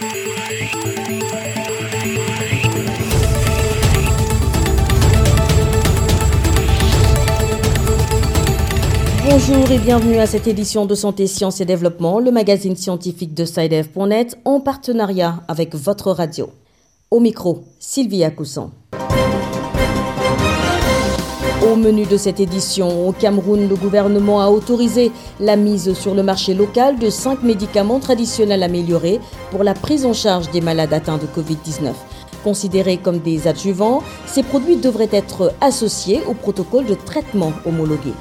Bonjour et bienvenue à cette édition de Santé, Sciences et Développement, le magazine scientifique de SciDev.net en partenariat avec votre radio. Au micro, Sylvie Cousson. Au menu de cette édition, au Cameroun, le gouvernement a autorisé la mise sur le marché local de cinq médicaments traditionnels améliorés pour la prise en charge des malades atteints de Covid-19. Considérés comme des adjuvants, ces produits devraient être associés au protocole de traitement homologué.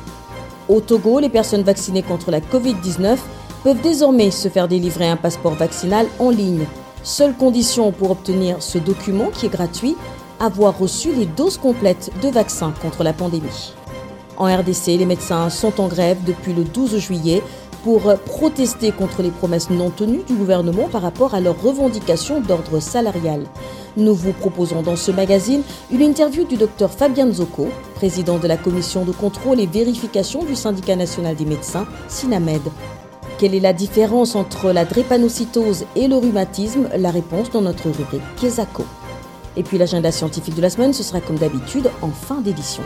Au Togo, les personnes vaccinées contre la Covid-19 peuvent désormais se faire délivrer un passeport vaccinal en ligne. Seule condition pour obtenir ce document qui est gratuit, avoir reçu les doses complètes de vaccins contre la pandémie. En RDC, les médecins sont en grève depuis le 12 juillet pour protester contre les promesses non tenues du gouvernement par rapport à leurs revendications d'ordre salarial. Nous vous proposons dans ce magazine une interview du docteur Fabien Zoko, président de la commission de contrôle et vérification du syndicat national des médecins, SINAMED. Quelle est la différence entre la drépanocytose et le rhumatisme? La réponse dans notre rubrique Kesako. Et puis l'agenda scientifique de la semaine, ce sera comme d'habitude en fin d'édition.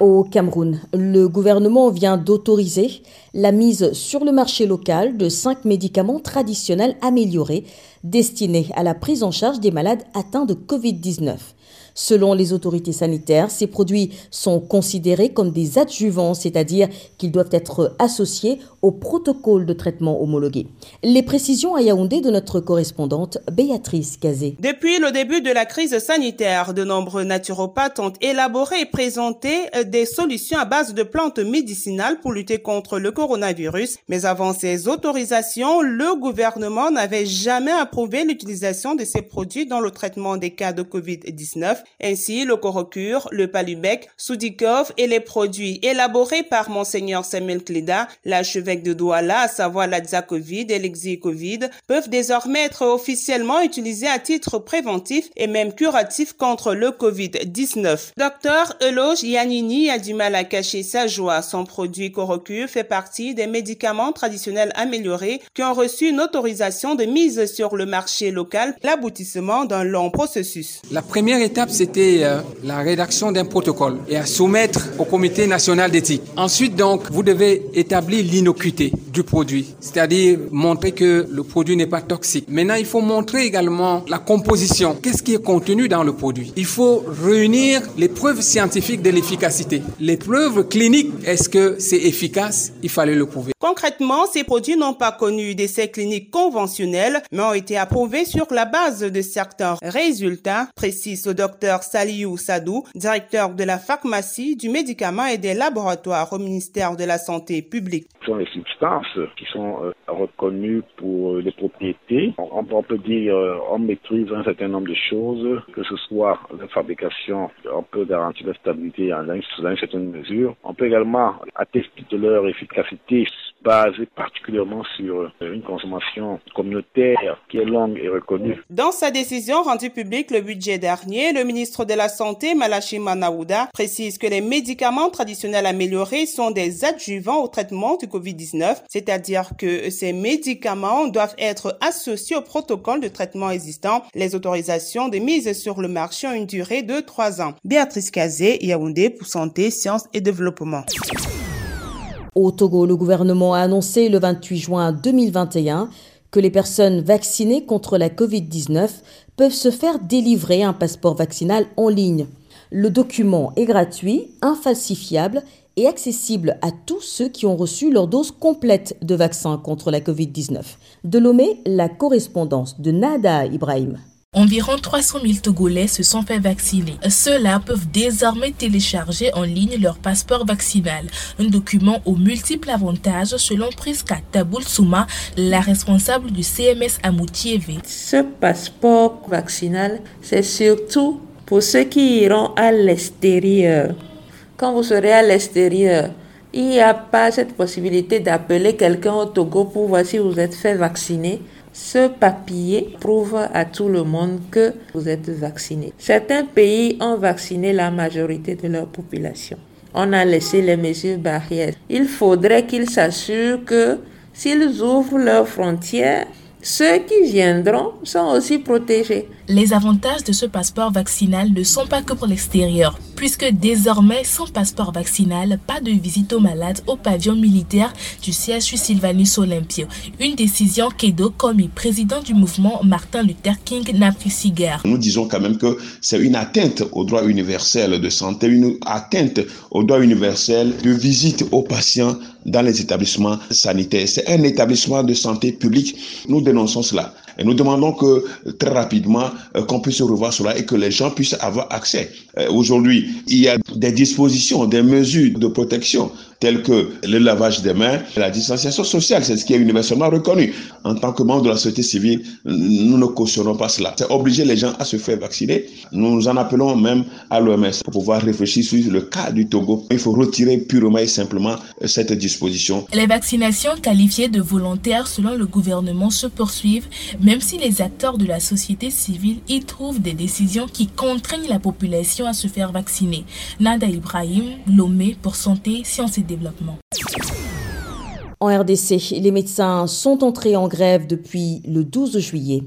Au Cameroun, le gouvernement vient d'autoriser la mise sur le marché local de cinq médicaments traditionnels améliorés destinés à la prise en charge des malades atteints de Covid-19. Selon les autorités sanitaires, ces produits sont considérés comme des adjuvants, c'est-à-dire qu'ils doivent être associés au protocole de traitement homologué. Les précisions à Yaoundé de notre correspondante Béatrice Cazé. Depuis le début de la crise sanitaire, de nombreux naturopathes ont élaboré et présenté des solutions à base de plantes médicinales pour lutter contre le coronavirus. Mais avant ces autorisations, le gouvernement n'avait jamais approuvé l'utilisation de ces produits dans le traitement des cas de COVID-19 ainsi le Corocure, le Palubec, Soudikov et les produits élaborés par Monseigneur Samuel Cléda, l'archevêque de Douala, à savoir la Covid et l'exil Covid, peuvent désormais être officiellement utilisés à titre préventif et même curatif contre le Covid-19. Docteur Eloge Yanini a du mal à cacher sa joie. Son produit Corocure fait partie des médicaments traditionnels améliorés qui ont reçu une autorisation de mise sur le marché local, l'aboutissement d'un long processus. La première étape, c'était euh, la rédaction d'un protocole et à soumettre au comité national d'éthique. Ensuite, donc, vous devez établir l'innocuité du produit, c'est-à-dire montrer que le produit n'est pas toxique. Maintenant, il faut montrer également la composition. Qu'est-ce qui est contenu dans le produit? Il faut réunir les preuves scientifiques de l'efficacité. Les preuves cliniques, est-ce que c'est efficace? Il fallait le prouver. Concrètement, ces produits n'ont pas connu d'essais cliniques conventionnels, mais ont été approuvés sur la base de certains résultats, précise le docteur docteur Saliou Sadou, directeur de la pharmacie, du médicament et des laboratoires au ministère de la Santé publique. Ce sont les substances qui sont euh, reconnues pour les propriétés. On, peut dire euh, maîtrise un certain nombre de choses, que ce soit la fabrication, on peut garantir la stabilité dans une certaine mesure. On peut également attester de leur efficacité basée particulièrement sur une consommation communautaire qui est longue et reconnue. Dans sa décision rendue publique le budget dernier, le ministre de la Santé, Malachi Manaouda, précise que les médicaments traditionnels améliorés sont des adjuvants au traitement du COVID-19, c'est-à-dire que ces médicaments doivent être associés au protocole de traitement existant. Les autorisations de mise sur le marché ont une durée de trois ans. Béatrice Kazé, Yaoundé pour Santé, Sciences et Développement. Au Togo, le gouvernement a annoncé le 28 juin 2021 que les personnes vaccinées contre la COVID-19 peuvent se faire délivrer un passeport vaccinal en ligne. Le document est gratuit, infalsifiable et accessible à tous ceux qui ont reçu leur dose complète de vaccin contre la Covid-19. De Lomé, la correspondance de Nada Ibrahim. Environ 300 000 Togolais se sont fait vacciner. Ceux-là peuvent désormais télécharger en ligne leur passeport vaccinal, un document aux multiples avantages selon Priska Taboul Souma, la responsable du CMS à. Ce passeport vaccinal, c'est surtout pour ceux qui iront à l'extérieur. Quand vous serez à l'extérieur, il n'y a pas cette possibilité d'appeler quelqu'un au Togo pour voir si vous êtes fait vacciner. Ce papier prouve à tout le monde que vous êtes vacciné. Certains pays ont vacciné la majorité de leur population. on a laissé les mesures barrières. Il faudrait qu'ils s'assurent que s'ils ouvrent leurs frontières, ceux qui viendront sont aussi protégés. Les avantages de ce passeport vaccinal ne sont pas que pour l'extérieur, puisque désormais, sans passeport vaccinal, pas de visite aux malades au pavillon militaire du CHU Sylvanus Olympio. Une décision qu'Edo Komi, président du mouvement Martin Luther King, n'a pris Nous disons quand même que c'est une atteinte au droit universel de santé, une atteinte au droit universel de visite aux patients dans les établissements sanitaires. C'est un établissement de santé publique. Nous dénonçons cela. Et nous demandons que très rapidement euh, qu'on puisse revoir cela et que les gens puissent avoir accès. Euh, aujourd'hui, il y a des dispositions, des mesures de protection telles que le lavage des mains, la distanciation sociale, c'est ce qui est universellement reconnu. En tant que membre de la société civile, nous ne cautionnons pas cela. C'est obliger les gens à se faire vacciner. Nous en appelons même à l'OMS pour pouvoir réfléchir sur le cas du Togo. Il faut retirer purement et simplement cette disposition. Les vaccinations qualifiées de volontaires selon le gouvernement se poursuivent, même si les acteurs de la société civile y trouvent des décisions qui contraignent la population à se faire vacciner. Nada Ibrahim, Lomé pour Santé, Sciences et En RDC, les médecins sont entrés en grève depuis le 12 juillet.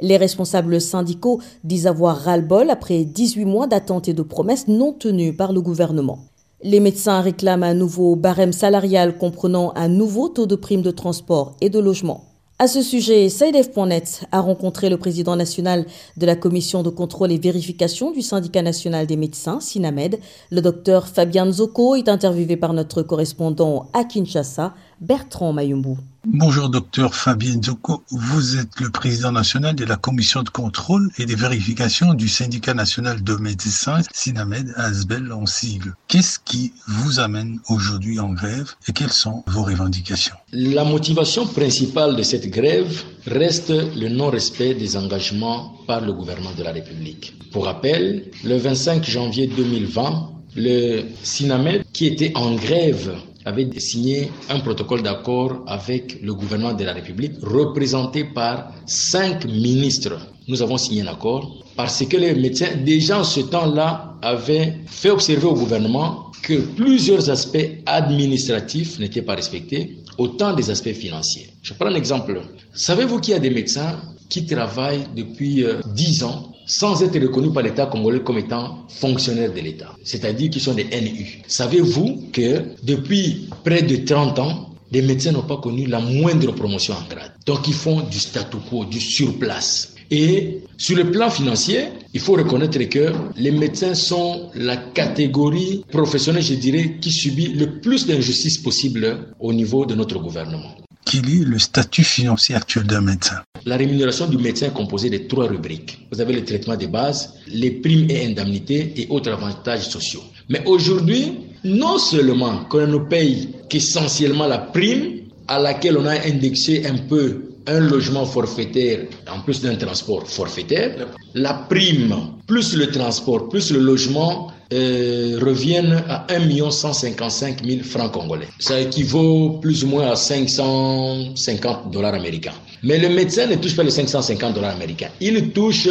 Les responsables syndicaux disent avoir ras-le-bol après 18 mois d'attente et de promesses non tenues par le gouvernement. Les médecins réclament un nouveau barème salarial comprenant un nouveau taux de prime de transport et de logement. À ce sujet, SAIDEF.net a rencontré le président national de la commission de contrôle et vérification du syndicat national des médecins, SINAMED. Le docteur Fabien Zoko est interviewé par notre correspondant à Kinshasa, Bertrand Mayumbu. Bonjour docteur Fabien Zoko, vous êtes le président national de la commission de contrôle et de vérification du syndicat national de médecins, SINAMED, ASBEL en sigle. Qu'est-ce qui vous amène aujourd'hui en grève et quelles sont vos revendications? La motivation principale de cette grève reste le non-respect des engagements par le gouvernement de la République. Pour rappel, le 25 janvier 2020, le SINAMED, qui était en grève avait signé un protocole d'accord avec le gouvernement de la République, représenté par cinq ministres. Nous avons signé un accord parce que les médecins, déjà en ce temps-là, avaient fait observer au gouvernement que plusieurs aspects administratifs n'étaient pas respectés, autant des aspects financiers. Je prends un exemple. Savez-vous qu'il y a des médecins qui travaillent depuis euh, dix 10 ans sans être reconnus par l'État congolais comme étant fonctionnaires de l'État, c'est-à-dire qu'ils sont des NU. Savez-vous que depuis près de 30 ans, les médecins n'ont pas connu la moindre promotion en grade? Donc ils font du statu quo, du surplace. Et sur le plan financier, il faut reconnaître que les médecins sont la catégorie professionnelle, je dirais, qui subit le plus d'injustice possible au niveau de notre gouvernement. Quel est le statut financier actuel d'un médecin La rémunération du médecin est composée de trois rubriques. Vous avez le traitement de base, les primes et indemnités et autres avantages sociaux. Mais aujourd'hui, non seulement qu'on ne paye qu'essentiellement la prime à laquelle on a indexé un peu un logement forfaitaire en plus d'un transport forfaitaire, la prime plus le transport plus le logement euh, reviennent à 1 155 000 francs congolais. Ça équivaut plus ou moins à 550 dollars américains. Mais le médecin ne touche pas les 550 dollars américains. Il touche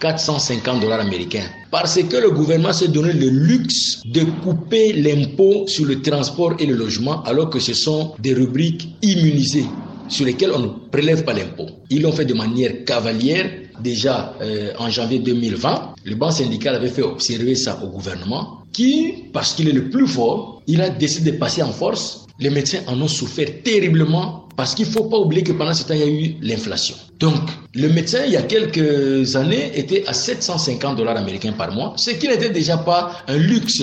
450 dollars américains. Parce que le gouvernement s'est donné le luxe de couper l'impôt sur le transport et le logement alors que ce sont des rubriques immunisées sur lesquelles on ne prélève pas l'impôt. Ils l'ont fait de manière cavalière déjà euh, en janvier 2020, le banc syndical avait fait observer ça au gouvernement qui, parce qu'il est le plus fort, il a décidé de passer en force. Les médecins en ont souffert terriblement parce qu'il ne faut pas oublier que pendant ce temps, il y a eu l'inflation. Donc, le médecin, il y a quelques années, était à 750 dollars américains par mois, ce qui n'était déjà pas un luxe.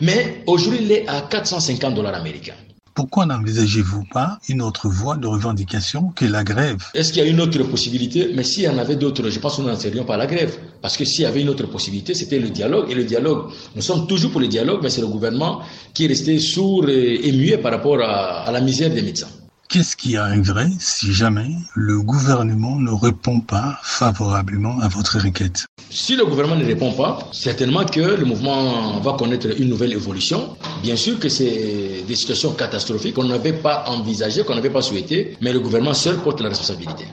Mais aujourd'hui, il est à 450 dollars américains. Pourquoi n'envisagez-vous pas une autre voie de revendication que la grève? Est-ce qu'il y a une autre possibilité? Mais s'il y en avait d'autres, je pense que nous n'en serions pas à la grève. Parce que s'il y avait une autre possibilité, c'était le dialogue. Et le dialogue, nous sommes toujours pour le dialogue, mais c'est le gouvernement qui est resté sourd et, muet par rapport à la misère des médecins. Qu'est-ce qui arriverait si jamais le gouvernement ne répond pas favorablement à votre requête? Si le gouvernement ne répond pas, certainement que le mouvement va connaître une nouvelle évolution. Bien sûr que c'est des situations catastrophiques qu'on n'avait pas envisagées, qu'on n'avait pas souhaitées, mais le gouvernement seul porte la responsabilité.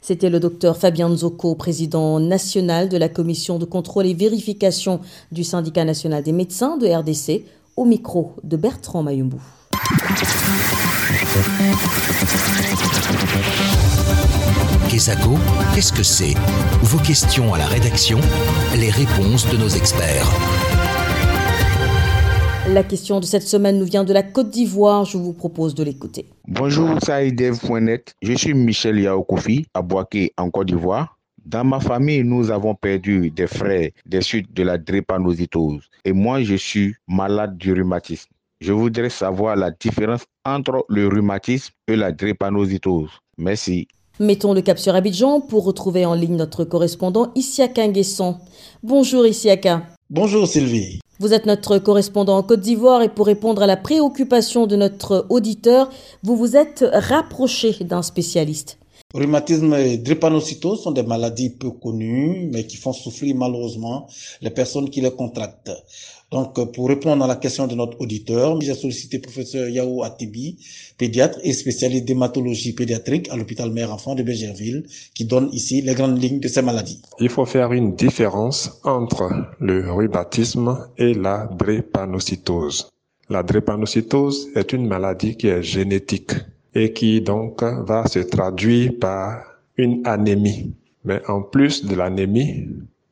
C'était le docteur Fabien Nzoko, président national de la commission de contrôle et vérification du syndicat national des médecins de RDC au micro de Bertrand Mayumbu. Kesako, qu'est-ce que c'est? Vos questions à la rédaction, les réponses de nos experts. La question de cette semaine nous vient de la Côte d'Ivoire. Je vous propose de l'écouter. Bonjour, Saïdev.net. Je suis Michel Yaokofi, à Boaké, en Côte d'Ivoire. Dans ma famille, nous avons perdu des frères des suites de la drépanocytose. Et moi, je suis malade du rhumatisme. Je voudrais savoir la différence entre le rhumatisme et la drépanocytose. Merci. Mettons le cap sur Abidjan pour retrouver en ligne notre correspondant Issiaka Nguesson. Bonjour Issiaka. Bonjour Sylvie. Vous êtes notre correspondant en Côte d'Ivoire et pour répondre à la préoccupation de notre auditeur, vous vous êtes rapproché d'un spécialiste. Rhumatisme et drépanocytose sont des maladies peu connues, mais qui font souffrir malheureusement les personnes qui les contractent. Donc, pour répondre à la question de notre auditeur, j'ai sollicité professeur Yao Atibi, pédiatre et spécialiste d'hématologie pédiatrique à l'hôpital mère-enfant de Bégerville, qui donne ici les grandes lignes de ces maladies. Il faut faire une différence entre le rhumatisme et la drépanocytose. La drépanocytose est une maladie qui est génétique et qui donc va se traduire par une anémie. Mais en plus de l'anémie,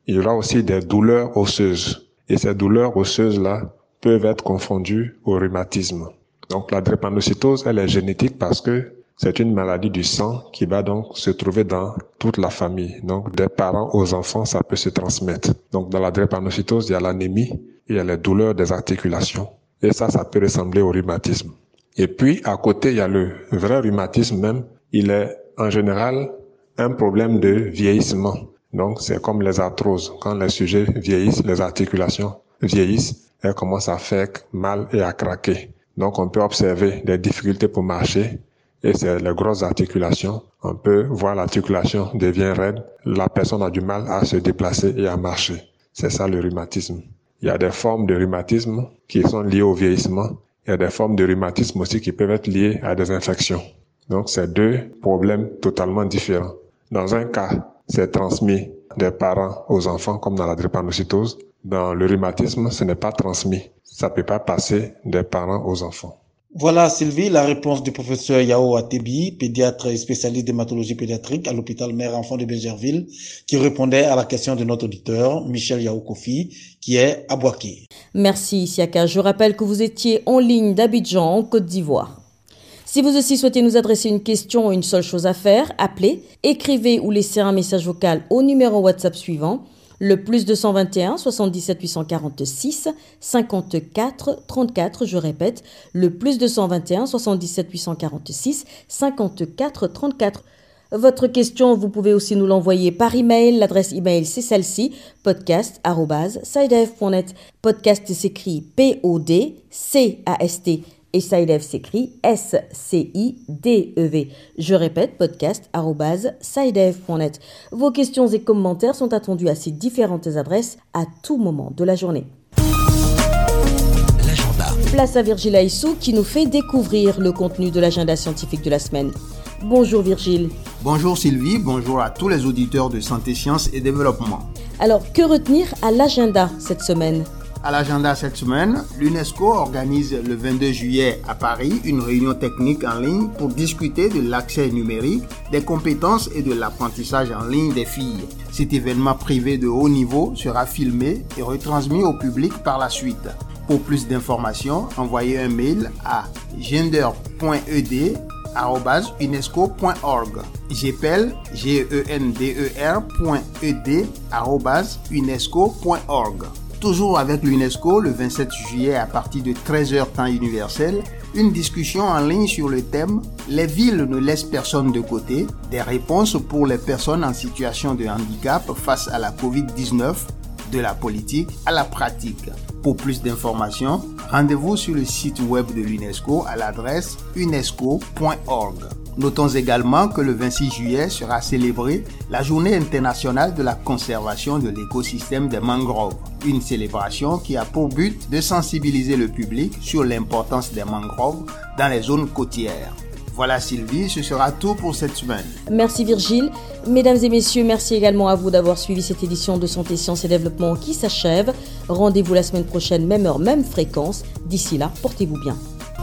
il y aura aussi des douleurs osseuses et ces douleurs osseuses-là peuvent être confondues au rhumatisme. Donc la drépanocytose, elle est génétique parce que c'est une maladie du sang qui va donc se trouver dans toute la famille. Donc des parents aux enfants, ça peut se transmettre. Donc dans la drépanocytose, il y a l'anémie et il y a les douleurs des articulations. Et ça, ça peut ressembler au rhumatisme. Et puis à côté, il y a le vrai rhumatisme même. Il est en général un problème de vieillissement. Donc, c'est comme les arthroses. Quand les sujets vieillissent, les articulations vieillissent, elles commencent à faire mal et à craquer. Donc, on peut observer des difficultés pour marcher et c'est les grosses articulations. On peut voir l'articulation devient raide. La personne a du mal à se déplacer et à marcher. C'est ça le rhumatisme. Il y a des formes de rhumatisme qui sont liées au vieillissement. Il y a des formes de rhumatisme aussi qui peuvent être liées à des infections. Donc, c'est deux problèmes totalement différents. Dans un cas, c'est transmis des parents aux enfants comme dans la drépanocytose. Dans le rhumatisme, ce n'est pas transmis. Ça peut pas passer des parents aux enfants. Voilà Sylvie, la réponse du professeur Yao Atebi, pédiatre et spécialiste d'hématologie pédiatrique à l'hôpital mère-enfant de Bégerville, qui répondait à la question de notre auditeur, Michel Yao Kofi, qui est à Boaké. Merci Siaka. Je rappelle que vous étiez en ligne d'Abidjan, en Côte d'Ivoire. Si vous aussi souhaitez nous adresser une question ou une seule chose à faire, appelez, écrivez ou laissez un message vocal au numéro WhatsApp suivant le plus 221 77 846 54 34, je répète, le plus 221 77 846 54 34. Votre question, vous pouvez aussi nous l'envoyer par email. L'adresse email, c'est celle-ci, podcast.sidev.net. Podcast s'écrit P-O-D-C-A-S-T et SciDev s'écrit S-C-I-D-E-V. Je répète, podcast.sidev.net. Vos questions et commentaires sont attendus à ces différentes adresses à tout moment de la journée. L'agenda. Place à Virgile Aissou qui nous fait découvrir le contenu de l'agenda scientifique de la semaine. Bonjour Virgile. Bonjour Sylvie, bonjour à tous les auditeurs de Santé, Sciences et Développement. Alors, que retenir à l'agenda cette semaine? À l'agenda cette semaine, l'UNESCO organise le 22 juillet à Paris une réunion technique en ligne pour discuter de l'accès numérique, des compétences et de l'apprentissage en ligne des filles. Cet événement privé de haut niveau sera filmé et retransmis au public par la suite. Pour plus d'informations, envoyez un mail à gender.ed unesco.org. J'appelle g e n d e unesco.org. Toujours avec l'UNESCO, le 27 juillet à partir de 13h temps universel, une discussion en ligne sur le thème Les villes ne laissent personne de côté, des réponses pour les personnes en situation de handicap face à la COVID-19, de la politique à la pratique. Pour plus d'informations, rendez-vous sur le site web de l'UNESCO à l'adresse unesco.org. Notons également que le 26 juillet sera célébrée la Journée internationale de la conservation de l'écosystème des mangroves, une célébration qui a pour but de sensibiliser le public sur l'importance des mangroves dans les zones côtières. Voilà Sylvie, ce sera tout pour cette semaine. Merci Virgile. Mesdames et messieurs, merci également à vous d'avoir suivi cette édition de Santé, Sciences et Développement qui s'achève. Rendez-vous la semaine prochaine, même heure, même fréquence. D'ici là, portez-vous bien.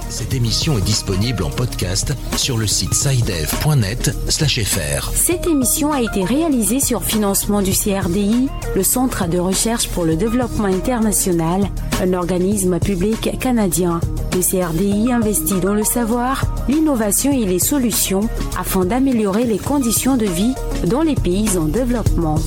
Cette émission est disponible en podcast sur le site sidev.net/fr. Cette émission a été réalisée sur financement du CRDI, le Centre de recherche pour le développement international, un organisme public canadien. Le CRDI investit dans le savoir, l'innovation et les solutions afin d'améliorer les conditions de vie dans les pays en développement.